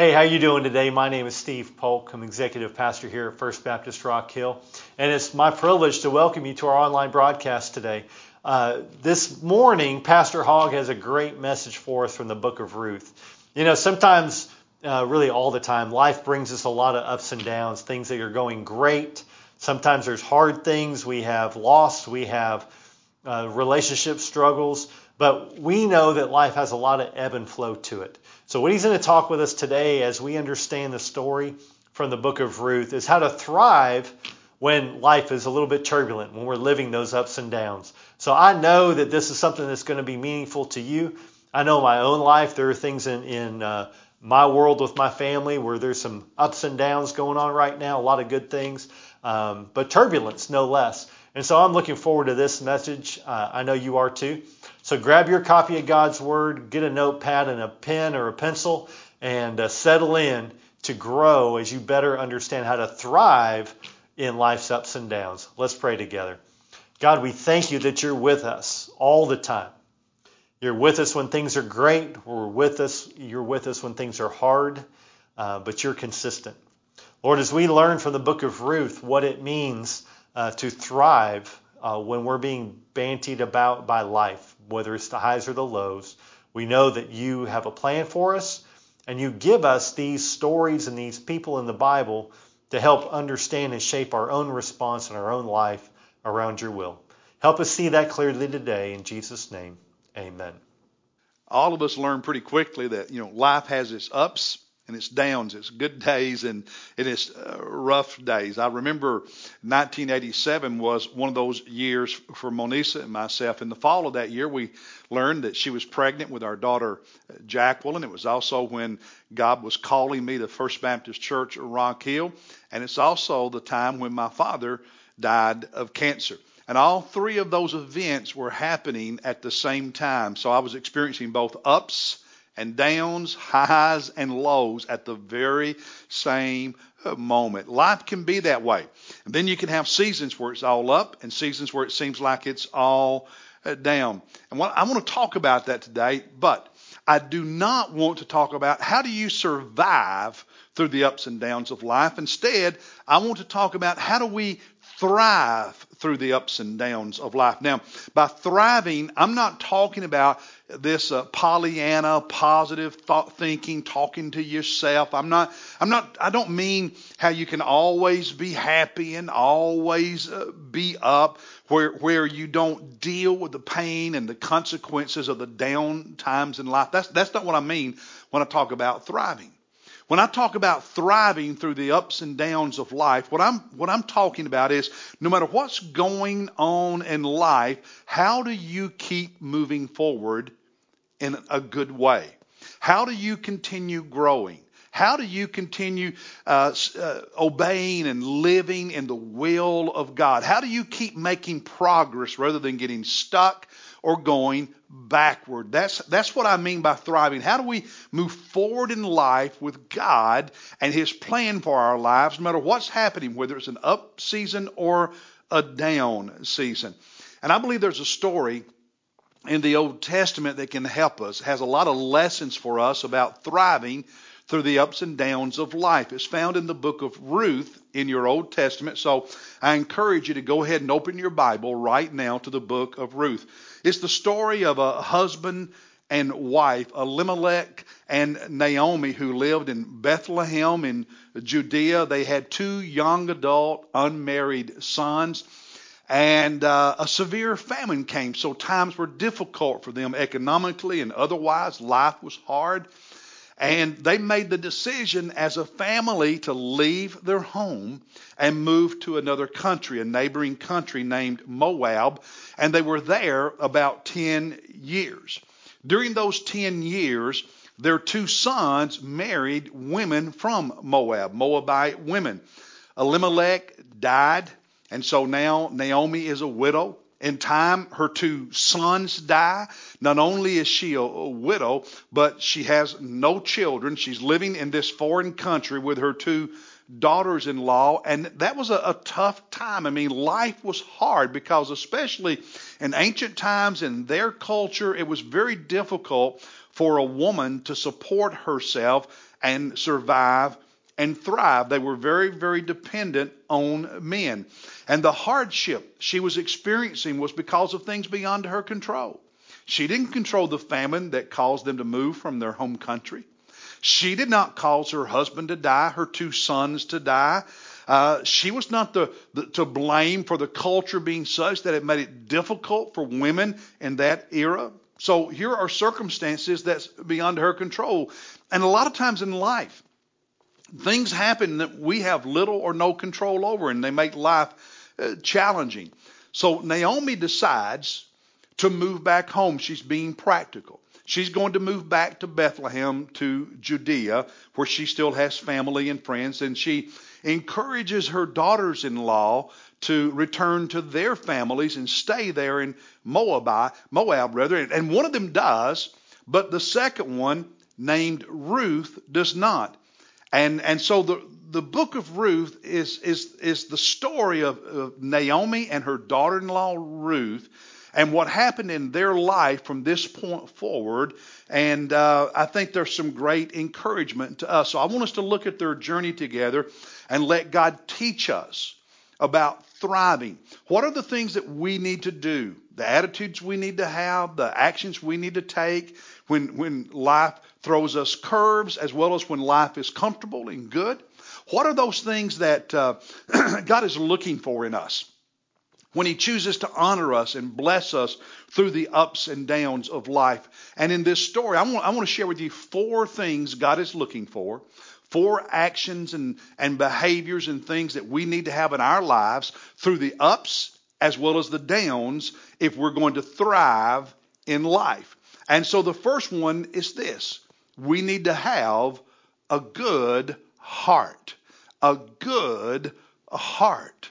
Hey, how you doing today? My name is Steve Polk. I'm executive pastor here at First Baptist Rock Hill, and it's my privilege to welcome you to our online broadcast today. Uh, this morning, Pastor Hogg has a great message for us from the book of Ruth. You know, sometimes, uh, really all the time, life brings us a lot of ups and downs, things that are going great. Sometimes there's hard things. We have loss, we have uh, relationship struggles, but we know that life has a lot of ebb and flow to it. So, what he's going to talk with us today as we understand the story from the book of Ruth is how to thrive when life is a little bit turbulent, when we're living those ups and downs. So, I know that this is something that's going to be meaningful to you. I know my own life, there are things in, in uh, my world with my family where there's some ups and downs going on right now, a lot of good things, um, but turbulence no less. And so I'm looking forward to this message. Uh, I know you are too. So grab your copy of God's Word, get a notepad and a pen or a pencil, and uh, settle in to grow as you better understand how to thrive in life's ups and downs. Let's pray together. God, we thank you that you're with us all the time. You're with us when things are great. We're with us. You're with us when things are hard, uh, but you're consistent. Lord, as we learn from the book of Ruth what it means uh, to thrive uh, when we're being bantied about by life, whether it's the highs or the lows. We know that you have a plan for us, and you give us these stories and these people in the Bible to help understand and shape our own response in our own life around your will. Help us see that clearly today. In Jesus' name, amen. All of us learn pretty quickly that, you know, life has its ups and its downs, its good days and, and its uh, rough days. I remember 1987 was one of those years for Monisa and myself. In the fall of that year, we learned that she was pregnant with our daughter uh, Jacqueline. It was also when God was calling me to First Baptist Church Rock Hill, and it's also the time when my father died of cancer. And all three of those events were happening at the same time. So I was experiencing both ups and downs, highs and lows at the very same moment. Life can be that way. And then you can have seasons where it's all up and seasons where it seems like it's all uh, down. And I want to talk about that today, but I do not want to talk about how do you survive through the ups and downs of life. Instead, I want to talk about how do we thrive through the ups and downs of life. Now, by thriving, I'm not talking about this uh, Pollyanna positive thought thinking, talking to yourself. I'm not, I'm not, I don't mean how you can always be happy and always uh, be up where, where you don't deal with the pain and the consequences of the down times in life. That's, that's not what I mean when I talk about thriving. When I talk about thriving through the ups and downs of life, what I'm, what I'm talking about is no matter what's going on in life, how do you keep moving forward in a good way? How do you continue growing? How do you continue uh, uh, obeying and living in the will of God? How do you keep making progress rather than getting stuck or going backward. That's, that's what I mean by thriving. How do we move forward in life with God and His plan for our lives, no matter what's happening, whether it's an up season or a down season? And I believe there's a story in the Old Testament that can help us, it has a lot of lessons for us about thriving through the ups and downs of life. It's found in the book of Ruth in your Old Testament. So I encourage you to go ahead and open your Bible right now to the book of Ruth. It's the story of a husband and wife, Elimelech and Naomi, who lived in Bethlehem in Judea. They had two young adult unmarried sons. And uh, a severe famine came, so times were difficult for them economically and otherwise. Life was hard. And they made the decision as a family to leave their home and move to another country, a neighboring country named Moab. And they were there about 10 years. During those 10 years, their two sons married women from Moab, Moabite women. Elimelech died, and so now Naomi is a widow. In time, her two sons die. Not only is she a, widow, but she has no children. She's living in this foreign country with her two daughters in law. And that was a, a tough time. I mean, life was hard because, especially in ancient times in their culture, it was very difficult for a woman to support herself and survive and thrive. They were very, very dependent on men. And the hardship she was experiencing was because of things beyond her control. She didn't control the famine that caused them to move from their home country. She did not cause her husband to die, her two sons to die. Uh, she was not the, the, to blame for the culture being such that it made it difficult for women in that era. So here are circumstances that's beyond her control. And a lot of times in life, things happen that we have little or no control over, and they make life uh, challenging. So Naomi decides to move back home. She's being practical. She's going to move back to Bethlehem to Judea, where she still has family and friends, and she encourages her daughters in law to return to their families and stay there in Moab, Moab rather. And one of them does, but the second one, named Ruth, does not. And and so the the book of Ruth is is is the story of, of Naomi and her daughter-in-law Ruth and what happened in their life from this point forward. And uh, I think there's some great encouragement to us. So I want us to look at their journey together and let God teach us about thriving. What are the things that we need to do? The attitudes we need to have, the actions we need to take when, when life throws us curves, as well as when life is comfortable and good. What are those things that uh, God is looking for in us? when he chooses to honor us and bless us through the ups and downs of life. And in this story, I want, I want to share with you four things God is looking for, four actions and, and behaviors and things that we need to have in our lives through the ups as well as the downs if we're going to thrive in life. And so the first one is this we need to have a good heart. A good heart.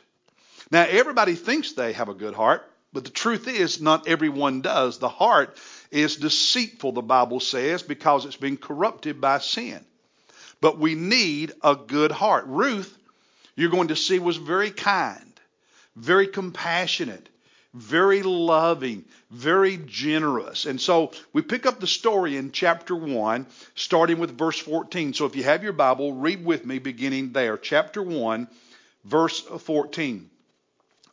Now, everybody thinks they have a good heart, but the truth is, not everyone does. The heart is deceitful, the Bible says, because it's been corrupted by sin. But we need a good heart. Ruth, you're going to see, was very kind, very compassionate, very loving, very generous. And so we pick up the story in chapter 1, starting with verse 14. So if you have your Bible, read with me beginning there. Chapter 1, verse 14.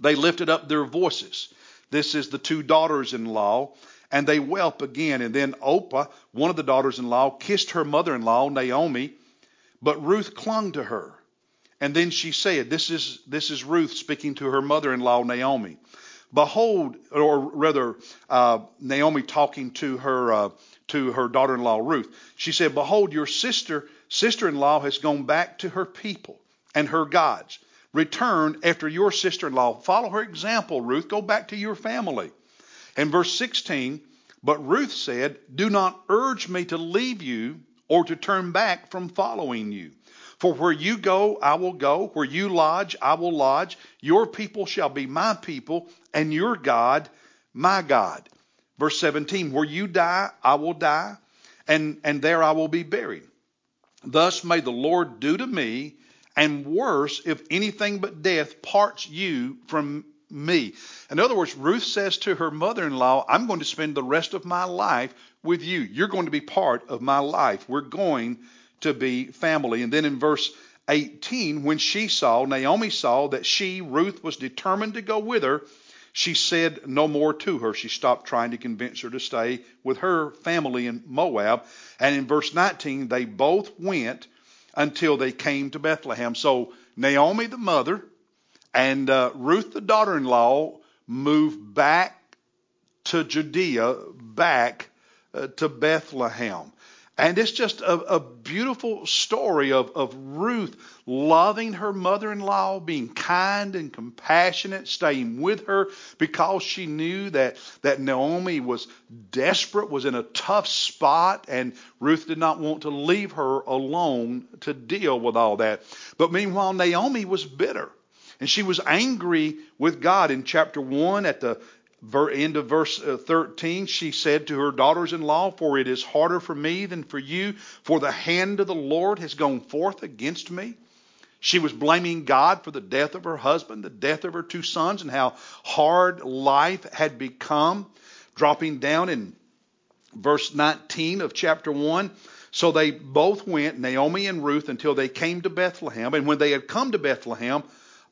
They lifted up their voices. This is the two daughters in law, and they wept again. And then Orpah, one of the daughters in law, kissed her mother in law, Naomi, but Ruth clung to her. And then she said, This is, this is Ruth speaking to her mother in law, Naomi. Behold, or rather, uh, Naomi talking to her, uh, to her daughter in law, Ruth. She said, Behold, your sister, sister in law has gone back to her people and her gods return after your sister in law. Follow her example, Ruth. Go back to your family. And verse 16, but Ruth said, Do not urge me to leave you or to turn back from following you. For where you go, I will go. Where you lodge, I will lodge. Your people shall be my people, and your God, my God. Verse 17, Where you die, I will die, and, and there I will be buried. Thus may the Lord do to me and worse if anything but death parts you from me. In other words, Ruth says to her mother in law, I'm going to spend the rest of my life with you. You're going to be part of my life. We're going to be family. And then in verse 18, when she saw, Naomi saw that she, Ruth, was determined to go with her, she said no more to her. She stopped trying to convince her to stay with her family in Moab. And in verse 19, they both went until they came to Bethlehem. So Naomi, the mother, and uh, Ruth, the daughter in law, moved back to Judea, back uh, to Bethlehem. And it's just a, a beautiful story of, of Ruth loving her mother in law, being kind and compassionate, staying with her because she knew that, that Naomi was desperate, was in a tough spot, and Ruth did not want to leave her alone to deal with all that. But meanwhile, Naomi was bitter. And she was angry with God in chapter 1 at the end of verse uh, 13, she said to her daughters in law, For it is harder for me than for you, for the hand of the Lord has gone forth against me. She was blaming God for the death of her husband, the death of her two sons, and how hard life had become, dropping down in verse 19 of chapter 1. So they both went, Naomi and Ruth, until they came to Bethlehem. And when they had come to Bethlehem,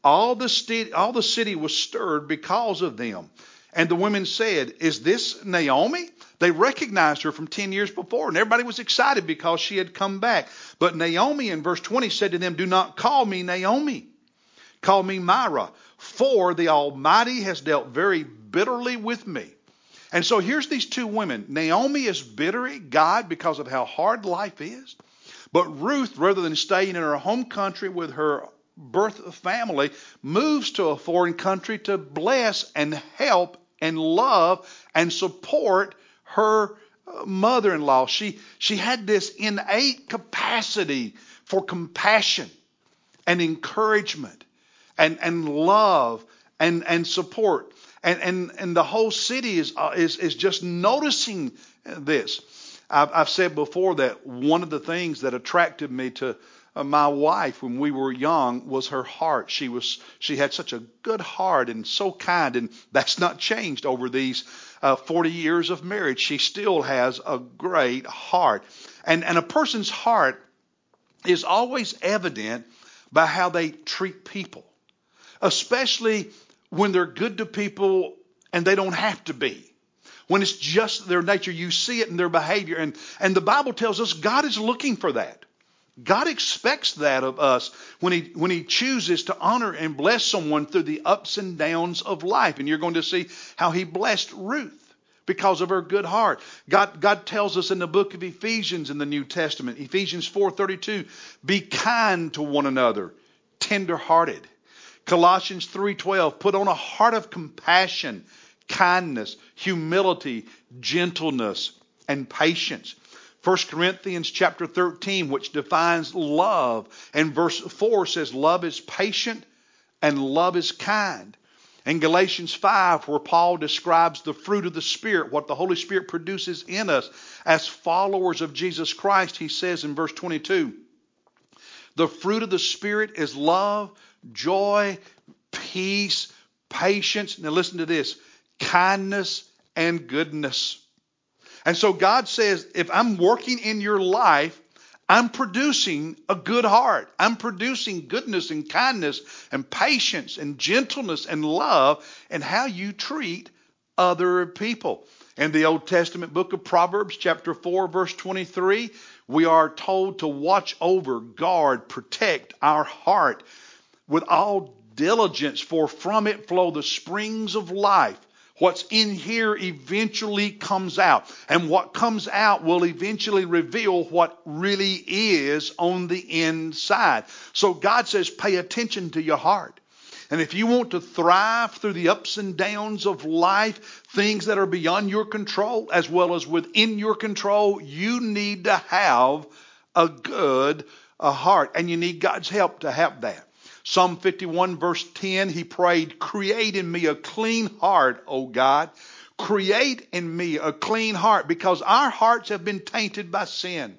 all the, all the city was stirred because of them. And the women said, Is this Naomi? They recognized her from 10 years before, and everybody was excited because she had come back. But Naomi in verse 20 said to them, Do not call me Naomi, call me Mara, for the Almighty has dealt very bitterly with me. And so here's these two women. Naomi is bitter at God because of how hard life is. But Ruth, rather than staying in her home country with her birth family, moves to a foreign country to bless and help and love and support her uh, mother-in-law. She she had this innate capacity for compassion and encouragement and and love and and support and and and the whole city is uh, is is just noticing this. I've, I've said before that one of the things that attracted me to my wife when we were young was her heart. She was she had such a good heart and so kind, and that's not changed over these uh, 40 years of marriage. She still has a great heart, and and a person's heart is always evident by how they treat people, especially when they're good to people and they don't have to be. When it's just their nature, you see it in their behavior. And, and the Bible tells us God is looking for that. God expects that of us when he, when he chooses to honor and bless someone through the ups and downs of life. And you're going to see how he blessed Ruth because of her good heart. God, God tells us in the book of Ephesians in the New Testament, Ephesians 4:32, be kind to one another, tender-hearted, Colossians 3:12 put on a heart of compassion, kindness, humility, gentleness, and patience. 1 Corinthians chapter 13 which defines love and verse 4 says love is patient and love is kind. In Galatians 5 where Paul describes the fruit of the spirit, what the Holy Spirit produces in us as followers of Jesus Christ, he says in verse 22, the fruit of the spirit is love, joy, peace, patience. Now listen to this kindness and goodness. And so God says, if I'm working in your life, I'm producing a good heart. I'm producing goodness and kindness and patience and gentleness and love and how you treat other people. In the Old Testament book of Proverbs, chapter 4, verse 23, we are told to watch over, guard, protect our heart with all diligence, for from it flow the springs of life. What's in here eventually comes out, and what comes out will eventually reveal what really is on the inside. So God says, pay attention to your heart. And if you want to thrive through the ups and downs of life, things that are beyond your control as well as within your control, you need to have a good a heart. And you need God's help to have that. Psalm 51 verse 10, he prayed, create in me a clean heart, O God. Create in me a clean heart because our hearts have been tainted by sin.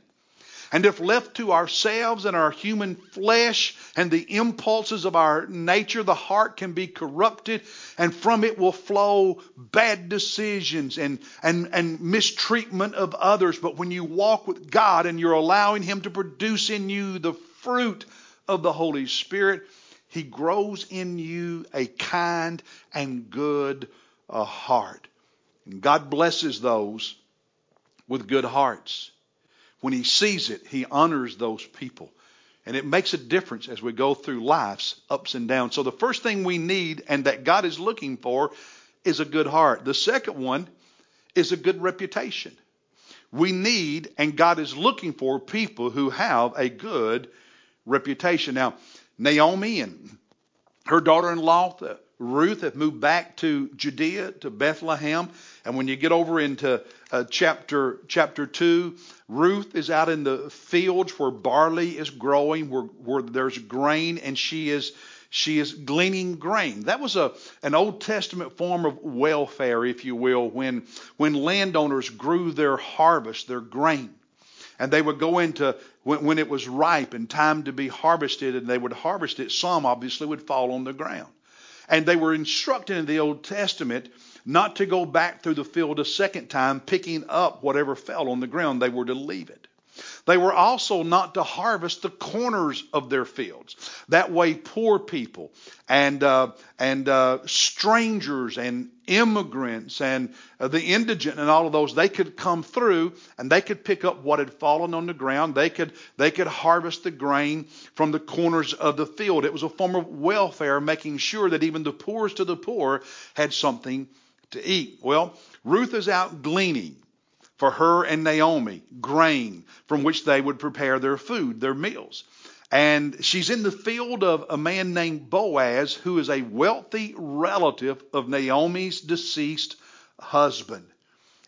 And if left to ourselves and our human flesh and the impulses of our nature, the heart can be corrupted and from it will flow bad decisions and, and, and mistreatment of others. But when you walk with God and you're allowing Him to produce in you the fruit of the Holy Spirit, He grows in you a kind and good uh, heart. And God blesses those with good hearts. When He sees it, He honors those people. And it makes a difference as we go through life's ups and downs. So the first thing we need and that God is looking for is a good heart. The second one is a good reputation. We need and God is looking for people who have a good reputation. Now, Naomi and her daughter-in-law Ruth have moved back to Judea to Bethlehem, and when you get over into uh, chapter chapter two, Ruth is out in the fields where barley is growing, where where there's grain, and she is she is gleaning grain. That was a an Old Testament form of welfare, if you will, when when landowners grew their harvest, their grain. And they would go into when, when, it was ripe and time to be harvested and they would harvest it some obviously would fall on the ground and they were instructed in the old testament not to go back through the field a second time, picking up whatever fell on the ground. They were to leave it. They were also not to harvest the corners of their fields. That way, poor people and uh, and uh, strangers and immigrants and uh, the indigent and all of those they could come through and they could pick up what had fallen on the ground. They could they could harvest the grain from the corners of the field. It was a form of welfare, making sure that even the poorest of the poor had something to eat. Well, Ruth is out gleaning for her and Naomi grain from which they would prepare their food, their meals. And she's in the field of a man named Boaz, who is a wealthy relative of Naomi's deceased husband.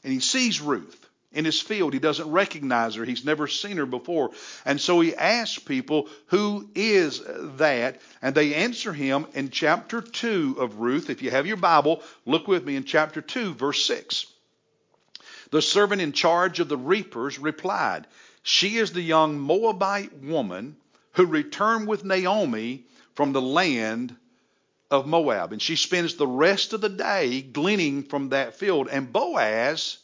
And he sees Ruth in his field. He doesn't recognize her. He's never seen her before. And so he asks people, Who is that? And they answer him in chapter 2 of Ruth. If you have your Bible, look with me in chapter 2, verse 6. The servant in charge of the reapers replied, She is the young Moabite woman who returned with Naomi from the land of Moab. And she spends the rest of the day gleaning from that field. And Boaz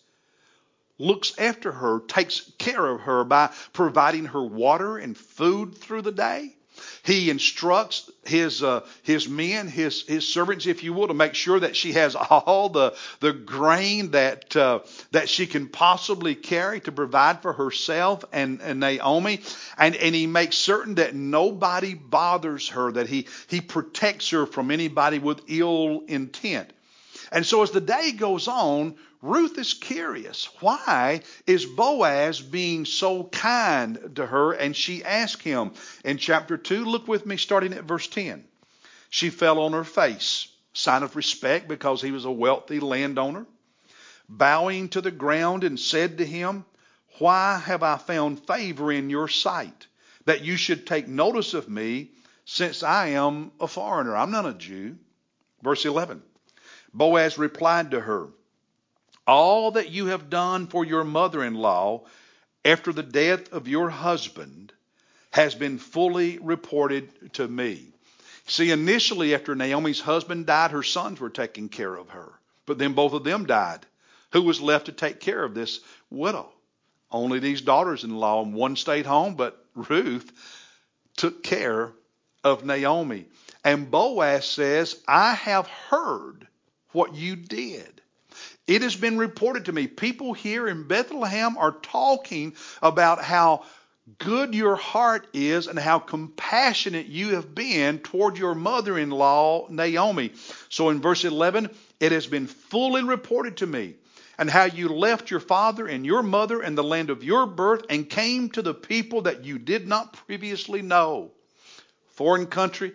looks after her, takes care of her by providing her water and food through the day. He instructs his uh, his men, his his servants, if you will, to make sure that she has all the the grain that uh, that she can possibly carry to provide for herself and, and Naomi, and and he makes certain that nobody bothers her, that he he protects her from anybody with ill intent. And so as the day goes on, Ruth is curious. Why is Boaz being so kind to her? And she asked him in chapter 2, look with me starting at verse 10. She fell on her face, sign of respect because he was a wealthy landowner, bowing to the ground and said to him, Why have I found favor in your sight that you should take notice of me since I am a foreigner? I'm not a Jew. Verse 11. Boaz replied to her, All that you have done for your mother in law after the death of your husband has been fully reported to me. See, initially, after Naomi's husband died, her sons were taking care of her. But then both of them died. Who was left to take care of this widow? Only these daughters in law, one stayed home, but Ruth took care of Naomi. And Boaz says, I have heard what you did. It has been reported to me. People here in Bethlehem are talking about how good your heart is and how compassionate you have been toward your mother in law, Naomi. So in verse 11, it has been fully reported to me and how you left your father and your mother and the land of your birth and came to the people that you did not previously know. Foreign country,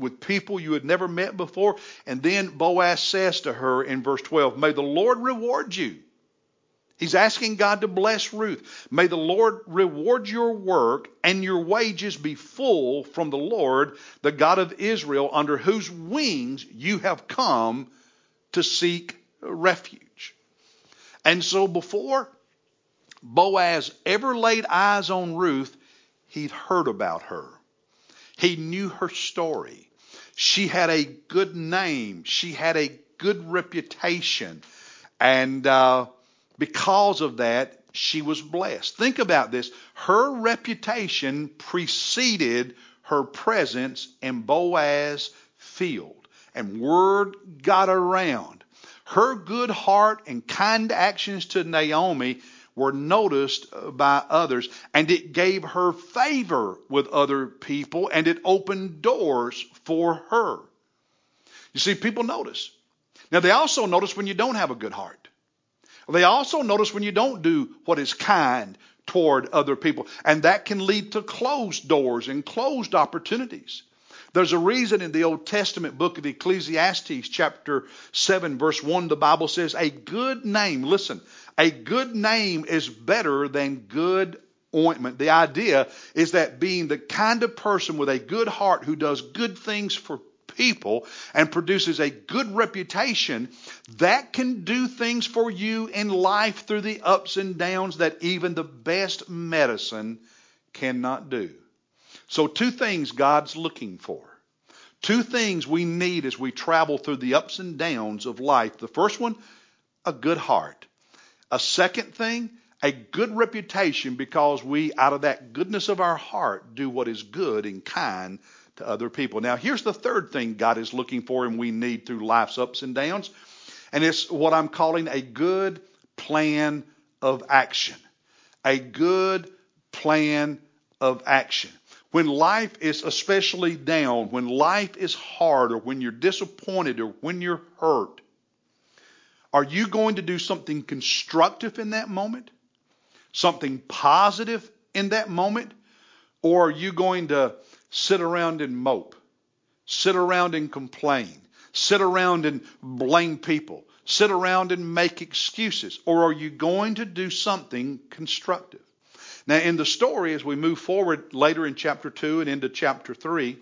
with people you had never met before. And then Boaz says to her in verse 12, May the Lord reward you. He's asking God to bless Ruth. May the Lord reward your work and your wages be full from the Lord, the God of Israel, under whose wings you have come to seek refuge. And so before Boaz ever laid eyes on Ruth, he'd heard about her. He knew her story. She had a good name. She had a good reputation. And uh, because of that, she was blessed. Think about this. Her reputation preceded her presence in Boaz's field, and word got around. Her good heart and kind actions to Naomi were noticed by others, and it gave her favor with other people, and it opened doors for her. You see, people notice. Now, they also notice when you don't have a good heart. They also notice when you don't do what is kind toward other people, and that can lead to closed doors and closed opportunities. There's a reason in the Old Testament book of Ecclesiastes, chapter 7, verse 1, the Bible says, A good name, listen, a good name is better than good ointment. The idea is that being the kind of person with a good heart who does good things for people and produces a good reputation, that can do things for you in life through the ups and downs that even the best medicine cannot do. So, two things God's looking for. Two things we need as we travel through the ups and downs of life. The first one, a good heart. A second thing, a good reputation because we, out of that goodness of our heart, do what is good and kind to other people. Now, here's the third thing God is looking for and we need through life's ups and downs, and it's what I'm calling a good plan of action. A good plan of action. When life is especially down, when life is hard, or when you're disappointed, or when you're hurt, are you going to do something constructive in that moment? Something positive in that moment? Or are you going to sit around and mope? Sit around and complain? Sit around and blame people? Sit around and make excuses? Or are you going to do something constructive? Now, in the story, as we move forward later in chapter 2 and into chapter 3,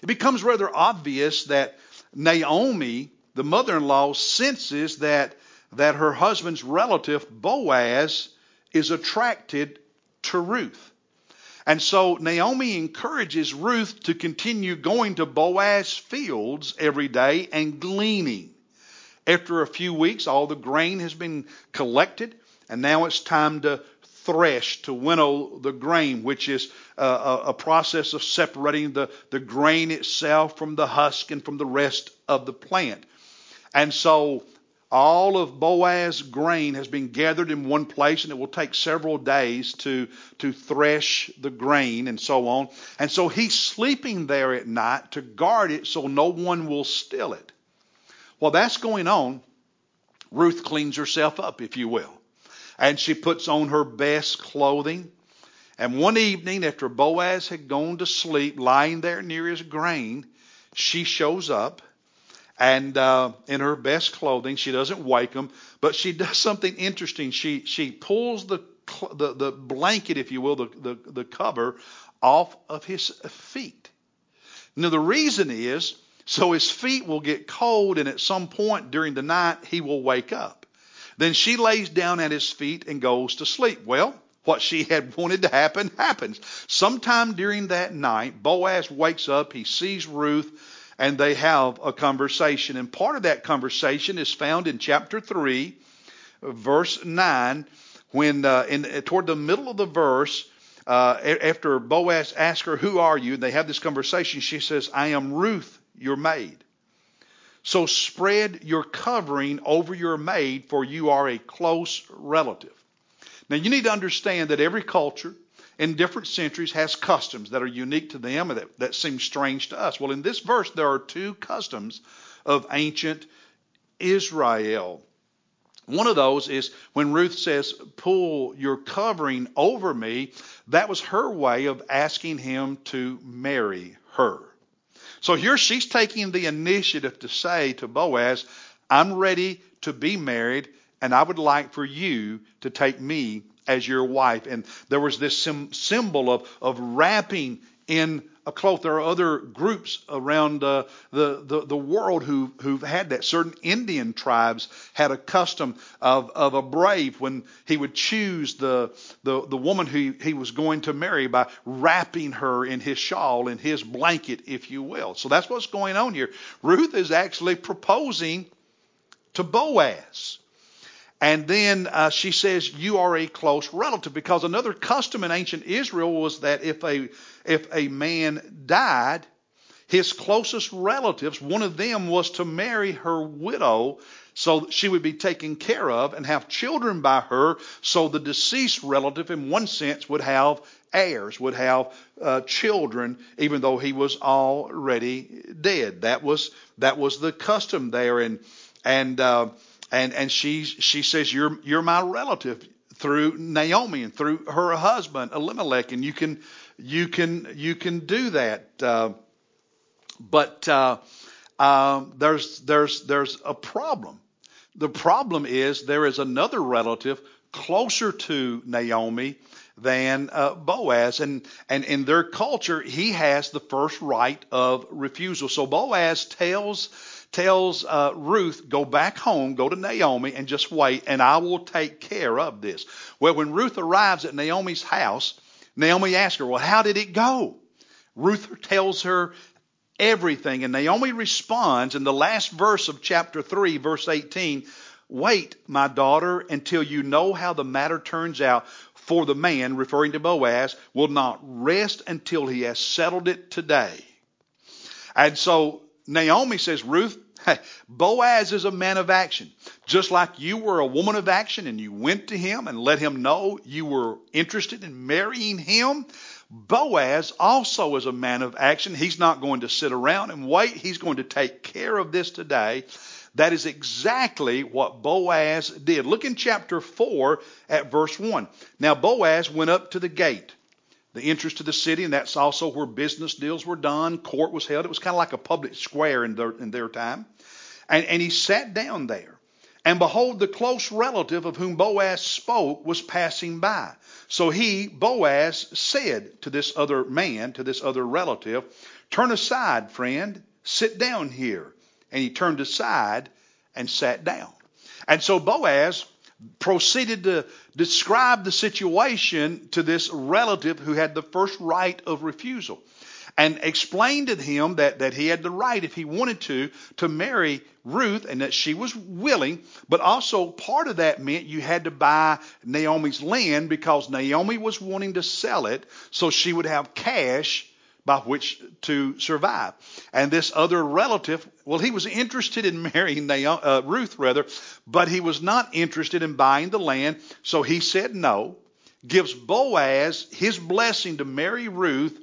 it becomes rather obvious that Naomi, the mother in law, senses that, that her husband's relative, Boaz, is attracted to Ruth. And so Naomi encourages Ruth to continue going to Boaz's fields every day and gleaning. After a few weeks, all the grain has been collected, and now it's time to thresh to winnow the grain, which is a, a, a, process of separating the, the grain itself from the husk and from the rest of the plant. And so all of Boaz's grain has been gathered in one place, and it will take several days to, to thresh the grain and so on. And so he's sleeping there at night to guard it so no one will steal it. While that's going on, Ruth cleans herself up, if you will and she puts on her best clothing. And one evening, after Boaz had gone to sleep, lying there near his grain, she shows up and uh, in her best clothing. She doesn't wake him, but she does something interesting. She she pulls the the, the blanket, if you will, the, the, the cover off of his feet. Now the reason is so his feet will get cold, and at some point during the night he will wake up. Then she lays down at his feet and goes to sleep. Well, what she had wanted to happen happens. Sometime during that night, Boaz wakes up, he sees Ruth, and they have a conversation. And part of that conversation is found in chapter 3, verse 9, when uh, in, toward the middle of the verse, uh, after Boaz asks her, Who are you? And they have this conversation. She says, I am Ruth, your maid. So spread your covering over your maid, for you are a close relative. Now you need to understand that every culture in different centuries has customs that are unique to them and that, that seem strange to us. Well, in this verse, there are two customs of ancient Israel. One of those is when Ruth says, Pull your covering over me, that was her way of asking him to marry her. So here she's taking the initiative to say to Boaz, I'm ready to be married, and I would like for you to take me as your wife. And there was this sim- symbol of, of wrapping in a cloth. There are other groups around uh, the, the, the world who, who've had that. Certain Indian tribes had a custom of, of a brave when he would choose the, the, the woman who he was going to marry by wrapping her in his shawl, in his blanket, if you will. So that's what's going on here. Ruth is actually proposing to Boaz. And then uh, she says, You are a close relative. Because another custom in ancient Israel was that if a, if a man died, his closest relatives, one of them was to marry her widow so she would be taken care of and have children by her. So the deceased relative, in one sense, would have heirs, would have uh, children, even though he was already dead. That was that was the custom there, and and uh, and and she she says you're you're my relative through Naomi and through her husband Elimelech, and you can you can you can do that. Uh, but uh, uh, there's there's there's a problem. The problem is there is another relative closer to Naomi than uh, Boaz, and and in their culture he has the first right of refusal. So Boaz tells tells uh, Ruth, go back home, go to Naomi, and just wait, and I will take care of this. Well, when Ruth arrives at Naomi's house, Naomi asks her, Well, how did it go? Ruth tells her everything. And Naomi responds in the last verse of chapter 3, verse 18 Wait, my daughter, until you know how the matter turns out, for the man, referring to Boaz, will not rest until he has settled it today. And so Naomi says, Ruth, Boaz is a man of action. Just like you were a woman of action and you went to him and let him know you were interested in marrying him, Boaz also is a man of action. He's not going to sit around and wait. He's going to take care of this today. That is exactly what Boaz did. Look in chapter 4 at verse 1. Now Boaz went up to the gate, the entrance to the city, and that's also where business deals were done, court was held. It was kind of like a public square in their, in their time. And, and he sat down there. And behold, the close relative of whom Boaz spoke was passing by. So he, Boaz, said to this other man, to this other relative, Turn aside, friend, sit down here. And he turned aside and sat down. And so Boaz proceeded to describe the situation to this relative who had the first right of refusal and explained to him that, that he had the right, if he wanted to, to marry Ruth and that she was willing. But also, part of that meant you had to buy Naomi's land because Naomi was wanting to sell it so she would have cash by which to survive. And this other relative, well, he was interested in marrying Naomi, uh, Ruth, rather, but he was not interested in buying the land, so he said no. Gives Boaz his blessing to marry Ruth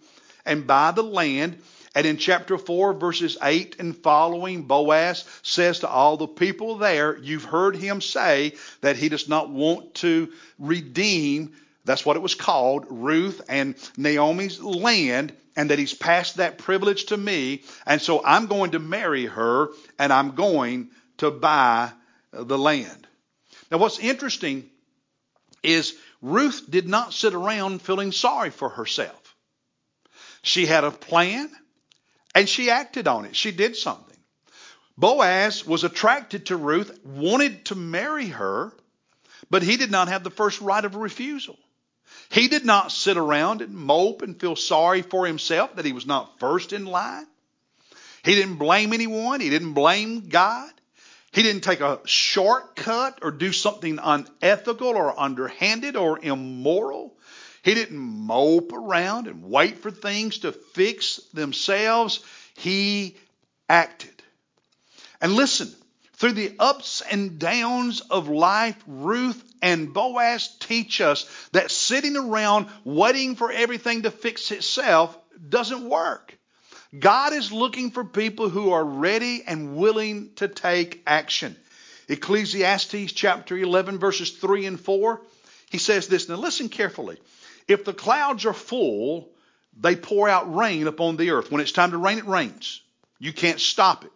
and buy the land. And in chapter 4, verses 8 and following, Boaz says to all the people there, You've heard him say that he does not want to redeem that's what it was called, Ruth and Naomi's land, and that he's passed that privilege to me. And so I'm going to marry her and I'm going to buy the land. Now, what's interesting is Ruth did not sit around feeling sorry for herself. She had a plan and she acted on it. She did something. Boaz was attracted to Ruth, wanted to marry her, but he did not have the first right of refusal. He did not sit around and mope and feel sorry for himself that he was not first in line. He didn't blame anyone. He didn't blame God. He didn't take a shortcut or do something unethical or underhanded or immoral. He didn't mope around and wait for things to fix themselves. He acted. And listen, through the ups and downs of life, Ruth and Boaz teach us that sitting around waiting for everything to fix itself doesn't work. God is looking for people who are ready and willing to take action. Ecclesiastes chapter 11, verses 3 and 4, he says this. Now listen carefully. If the clouds are full, they pour out rain upon the earth. When it's time to rain, it rains. You can't stop it.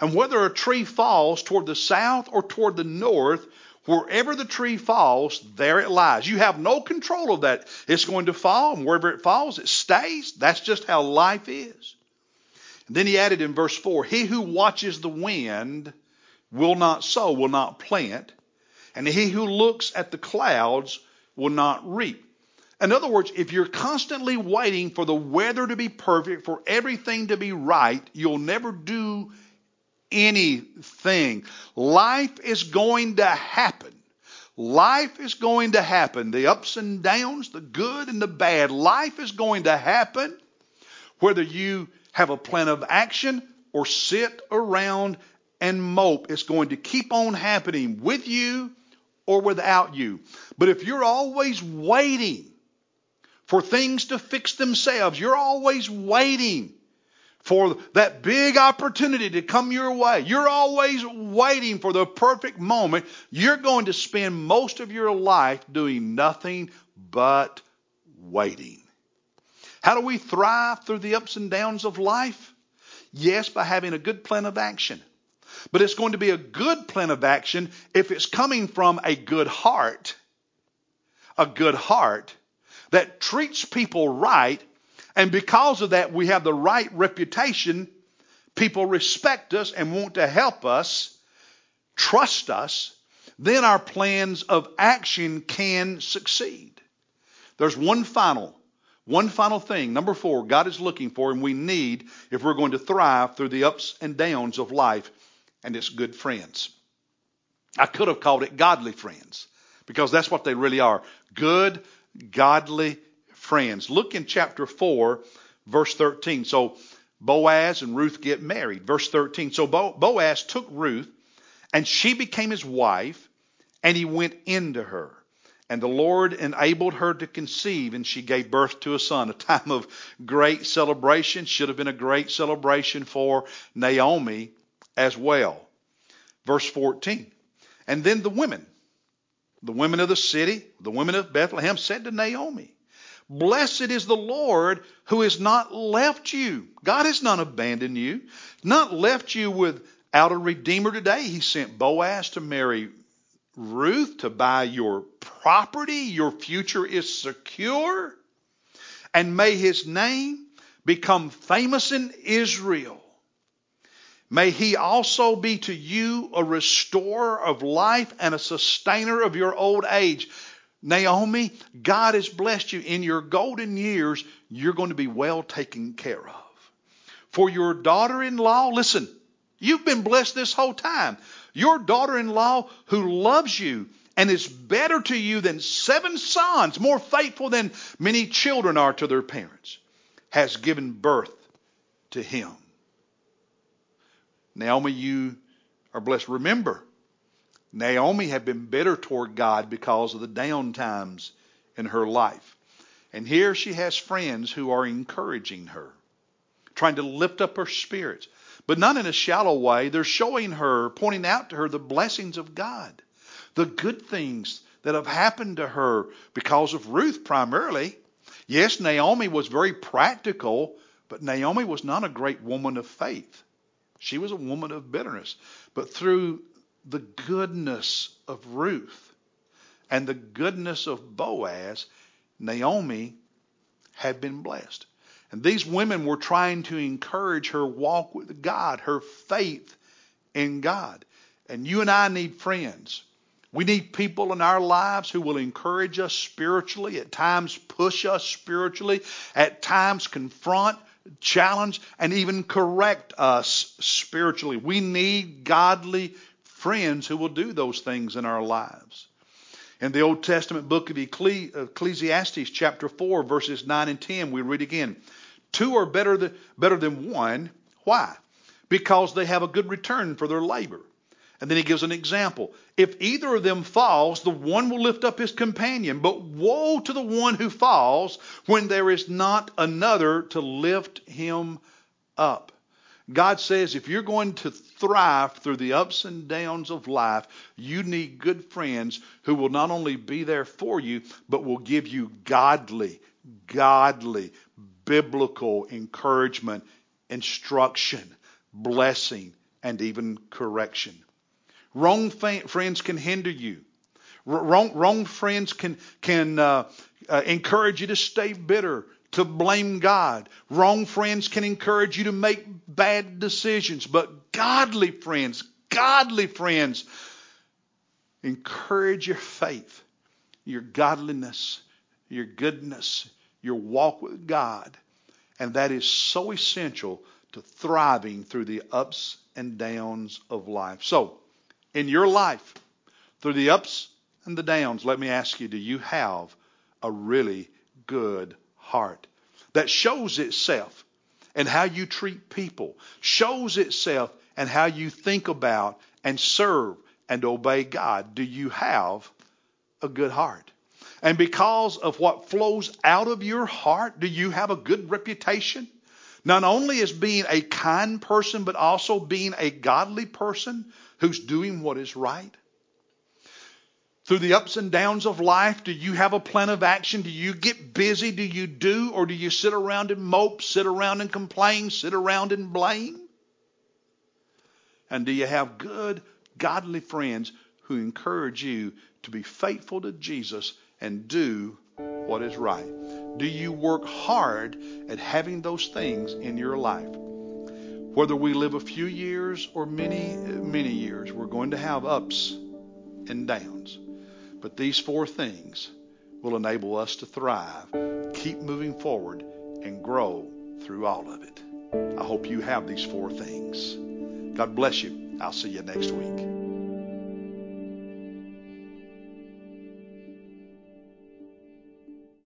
And whether a tree falls toward the south or toward the north, wherever the tree falls, there it lies. You have no control of that. It's going to fall, and wherever it falls, it stays. That's just how life is. And then he added in verse 4 He who watches the wind will not sow, will not plant, and he who looks at the clouds will not reap. In other words, if you're constantly waiting for the weather to be perfect, for everything to be right, you'll never do anything. Life is going to happen. Life is going to happen. The ups and downs, the good and the bad. Life is going to happen whether you have a plan of action or sit around and mope. It's going to keep on happening with you or without you. But if you're always waiting for things to fix themselves, you're always waiting for that big opportunity to come your way. You're always waiting for the perfect moment. You're going to spend most of your life doing nothing but waiting. How do we thrive through the ups and downs of life? Yes, by having a good plan of action. But it's going to be a good plan of action if it's coming from a good heart. A good heart that treats people right and because of that, we have the right reputation. People respect us and want to help us, trust us. Then our plans of action can succeed. There's one final, One final thing, number four, God is looking for and we need if we're going to thrive through the ups and downs of life, and it's good friends. I could have called it godly friends because that's what they really are good, godly friends. Look in chapter 4, verse 13. So Boaz and Ruth get married. Verse 13. So Boaz took Ruth, and she became his wife, and he went into her. And the Lord enabled her to conceive, and she gave birth to a son. A time of great celebration. Should have been a great celebration for Naomi as well. Verse 14. And then the women, the women of the city, the women of Bethlehem, said to Naomi, Blessed is the Lord who has not left you. God has not abandoned you, not left you without a redeemer today. He sent Boaz to marry Ruth to buy your property. Your future is secure. And may his name become famous in Israel. May he also be to you a restorer of life and a sustainer of your old age. Naomi, God has blessed you. In your golden years, you're going to be well taken care of. For your daughter in law, listen, you've been blessed this whole time. Your daughter in law who loves you and is better to you than seven sons, more faithful than many children are to their parents, has given birth to him. Naomi, you are blessed. Remember, Naomi had been bitter toward God because of the down times in her life. And here she has friends who are encouraging her, trying to lift up her spirits, but not in a shallow way. They're showing her, pointing out to her the blessings of God, the good things that have happened to her because of Ruth primarily. Yes, Naomi was very practical, but Naomi was not a great woman of faith. She was a woman of bitterness. But through the goodness of Ruth and the goodness of Boaz, Naomi had been blessed. And these women were trying to encourage her walk with God, her faith in God. And you and I need friends. We need people in our lives who will encourage us spiritually, at times push us spiritually, at times confront, challenge, and even correct us spiritually. We need godly friends who will do those things in our lives. In the Old Testament book of Ecclesiastes, chapter 4, verses 9 and 10, we read again Two are better than, better than one. Why? Because they have a good return for their labor. And then he gives an example. If either of them falls, the one will lift up his companion. But woe to the one who falls when there is not another to lift him up. God says if you're going to thrive through the ups and downs of life, you need good friends who will not only be there for you, but will give you godly, godly, biblical encouragement, instruction, blessing, and even correction. Wrong friends can hinder you. Wrong, wrong friends can, can uh, uh, encourage you to stay bitter, to blame God. Wrong friends can encourage you to make bad decisions. But godly friends, godly friends, encourage your faith, your godliness, your goodness, your walk with God. And that is so essential to thriving through the ups and downs of life. So, in your life, through the ups and the downs, let me ask you do you have a really good heart that shows itself in how you treat people, shows itself in how you think about and serve and obey God? Do you have a good heart? And because of what flows out of your heart, do you have a good reputation? Not only as being a kind person, but also being a godly person who's doing what is right? Through the ups and downs of life, do you have a plan of action? Do you get busy? Do you do? Or do you sit around and mope, sit around and complain, sit around and blame? And do you have good, godly friends who encourage you to be faithful to Jesus and do what is right? Do you work hard at having those things in your life? Whether we live a few years or many, many years, we're going to have ups and downs. But these four things will enable us to thrive, keep moving forward, and grow through all of it. I hope you have these four things. God bless you. I'll see you next week.